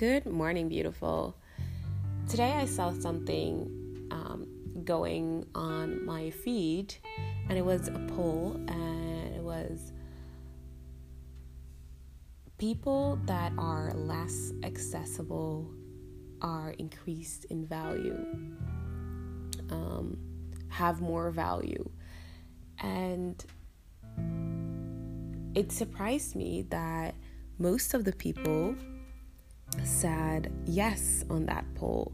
Good morning, beautiful. Today I saw something um, going on my feed, and it was a poll, and it was people that are less accessible are increased in value, um, have more value. And it surprised me that most of the people said yes on that poll.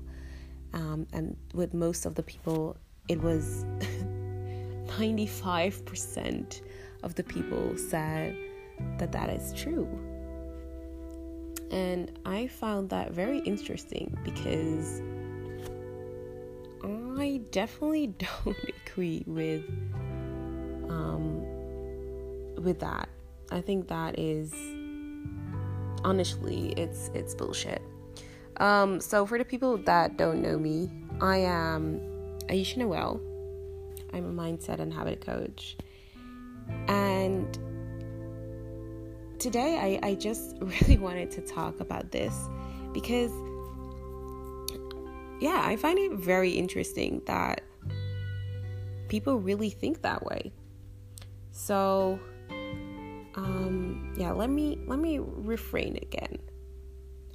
Um, and with most of the people, it was 95% of the people said that that is true. And I found that very interesting because I definitely don't agree with um, with that. I think that is honestly it's it's bullshit. Um, so for the people that don't know me, I am Ayesha Noëlle. I'm a mindset and habit coach. And today I, I just really wanted to talk about this because yeah, I find it very interesting that people really think that way. So um yeah let me let me refrain again.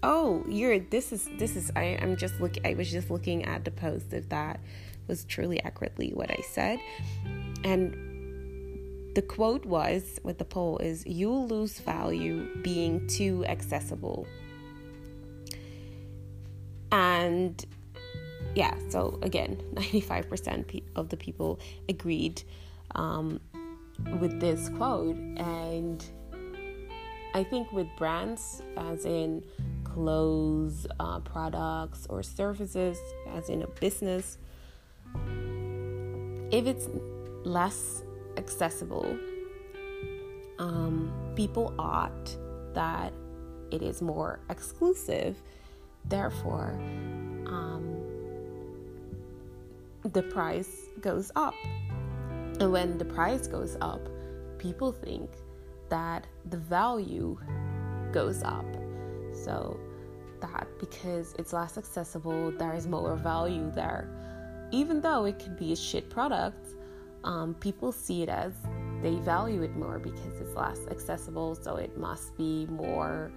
Oh you're this is this is I, i'm just look i was just looking at the post if that was truly accurately what i said. And the quote was with the poll is you'll lose value being too accessible. And yeah so again 95% of the people agreed. Um, with this quote and i think with brands as in clothes uh, products or services as in a business if it's less accessible um, people ought that it is more exclusive. Therefore um, the price goes up and when the price goes up, people think that the value goes up. So that because it's less accessible, there is more value there. Even though it could be a shit product, um, people see it as they value it more because it's less accessible, so it must be more,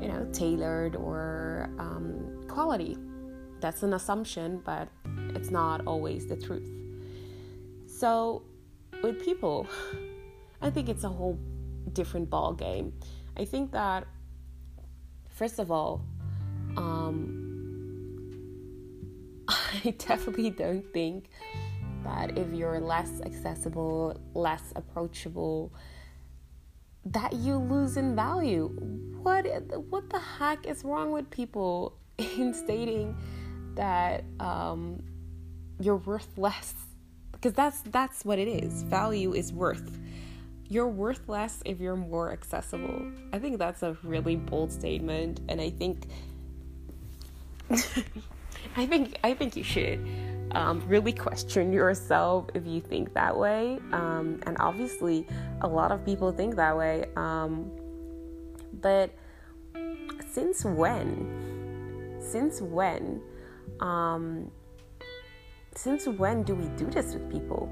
you know, tailored or um, quality. That's an assumption, but it's not always the truth. So, with people, I think it's a whole different ball game. I think that first of all, um, I definitely don't think that if you're less accessible, less approachable, that you lose in value. What what the heck is wrong with people in stating that um, you're worth less because that's that's what it is. Value is worth. You're worth less if you're more accessible. I think that's a really bold statement, and I think I think I think you should um, really question yourself if you think that way. Um, and obviously, a lot of people think that way. Um, but since when? Since when? Um, since when do we do this with people?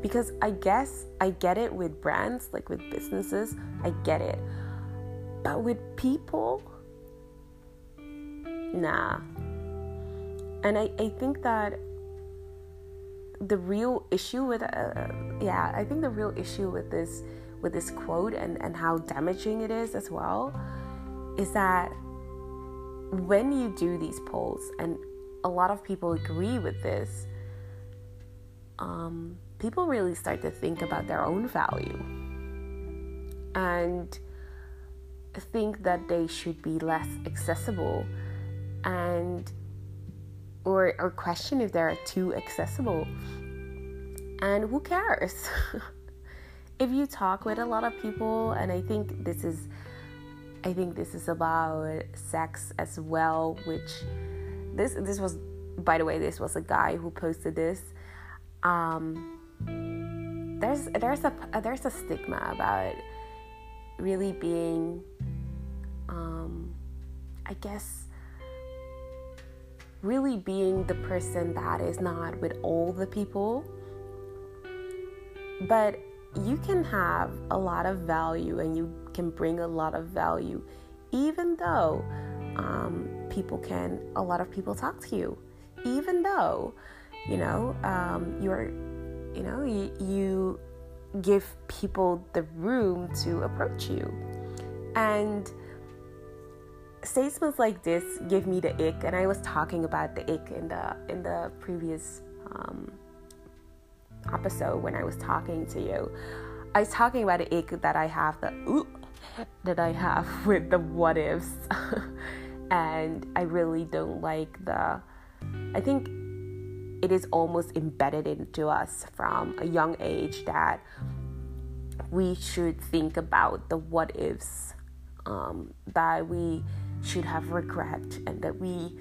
Because I guess I get it with brands, like with businesses, I get it. But with people, nah. And I, I think that the real issue with uh, yeah i think the real issue with this with this quote and and how damaging it is as well is that when you do these polls and a lot of people agree with this um, people really start to think about their own value and think that they should be less accessible and or or question if they're too accessible. And who cares? If you talk with a lot of people and i think this is i think this is about sex as well which this this was by the way this was a guy who posted this um, there's there's a there's a stigma about really being um, I guess really being the person that is not with all the people. But you can have a lot of value and you can bring a lot of value, even though um, people can, a lot of people talk to you, even though, you know, um, you're, you know, you, you give people the room to approach you. And statements like this give me the ick, and I was talking about the ick in the in the previous um, episode when I was talking to you. I was talking about the ick that I have the ooh, that I have with the what ifs, and I really don't like the. I think it is almost embedded into us from a young age that we should think about the what ifs um, that we should have regret and that we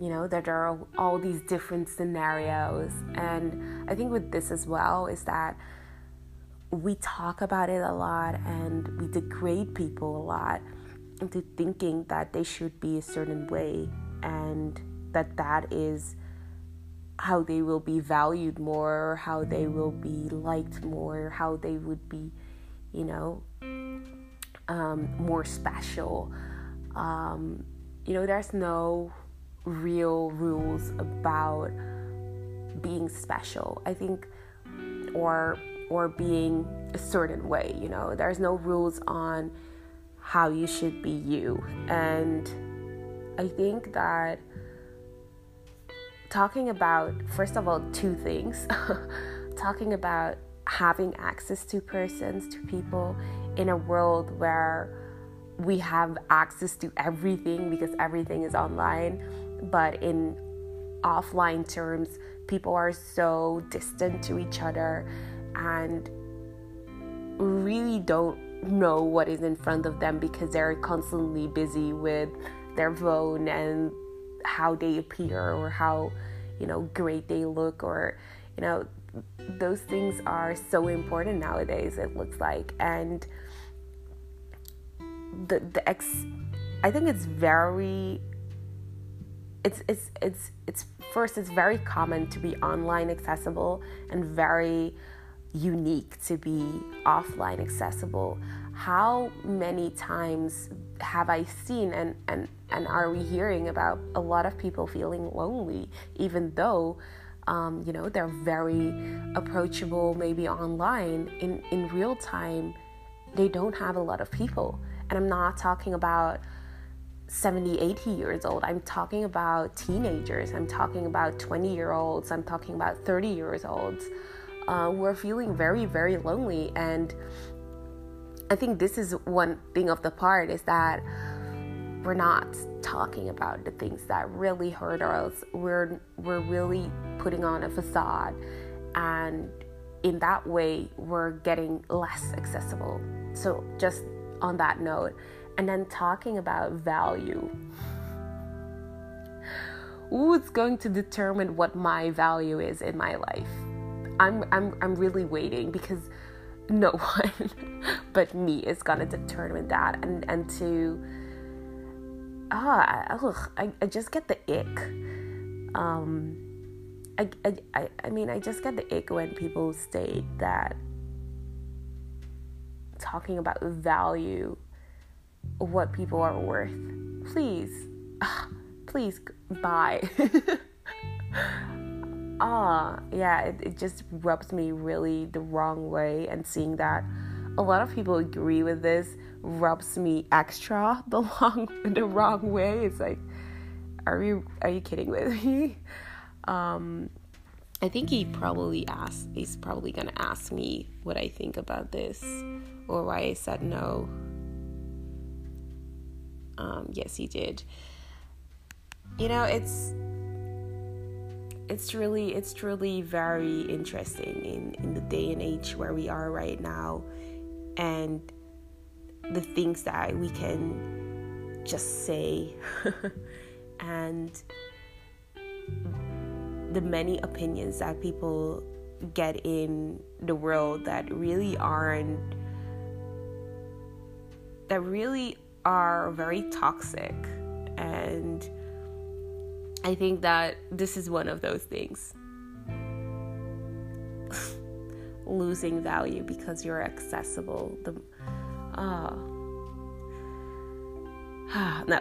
you know that there are all these different scenarios. And i think with this as well is that we talk about it a lot and we degrade people a lot into thinking that they should be a certain way and that that is how they will be valued more how they will be liked more how they would be you know um, more special um, you know, there's no real rules about being special. I think, or or being a certain way. You know, there's no rules on how you should be you, and I think that talking about first of all two things talking about having access to persons to people in a world where we have access to everything because everything is online. But in offline terms, people are so distant to each other and really don't know what is in front of them because they're constantly busy with their phone and how they appear or how you know great they look or you know those things are so important nowadays it looks like. And the the ex I think it's very it's it's it's it's first it's very common to be online accessible and very unique to be offline accessible how many times have i seen and and and are we hearing about a lot of people feeling lonely even though um, you know they're very approachable maybe online in in real time they don't have a lot of people and I'm not talking about 70, 80 years old. I'm talking about teenagers. I'm talking about 20 year olds. I'm talking about 30 years olds. Uh, we're feeling very, very lonely. And I think this is one thing of the part is that we're not talking about the things that really hurt us. We're we're really putting on a facade, and in that way, we're getting less accessible. So just on that note. And then talking about value. Who's going to determine what my value is in my life? I'm I'm I'm really waiting because no one but me is gonna determine that and and to ah ugh, I, I just get the ick um I, I I mean I just get the ick when people state that talking about value what people are worth. Please, please buy. ah, yeah, it, it just rubs me really the wrong way, and seeing that a lot of people agree with this rubs me extra the long the wrong way. It's like, are you are you kidding with me? Um, I think he probably asked. He's probably gonna ask me what I think about this or why I said no. Um, yes, he did. You know, it's it's really it's truly very interesting in in the day and age where we are right now, and the things that we can just say, and the many opinions that people get in the world that really aren't that really are very toxic And I think that this is one of those things. Losing value because you're accessible. The uh,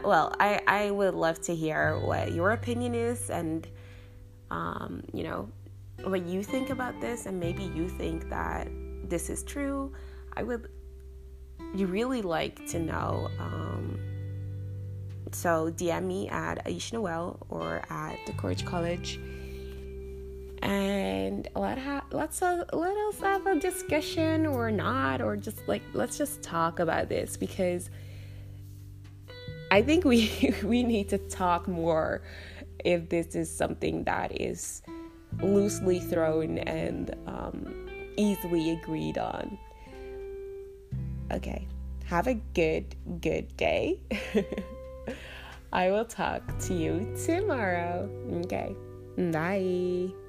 well, I, I would love to hear what your opinion is and, um, you know, what you think about this. And maybe you think that this is true. I would you really like to know. Um, so DM me at Aish Noel or at the Courage College. And let ha- let's uh, let us have a discussion or not, or just like let's just talk about this because I think we we need to talk more if this is something that is loosely thrown and um, easily agreed on. Okay, have a good, good day. I will talk to you tomorrow. Okay, bye.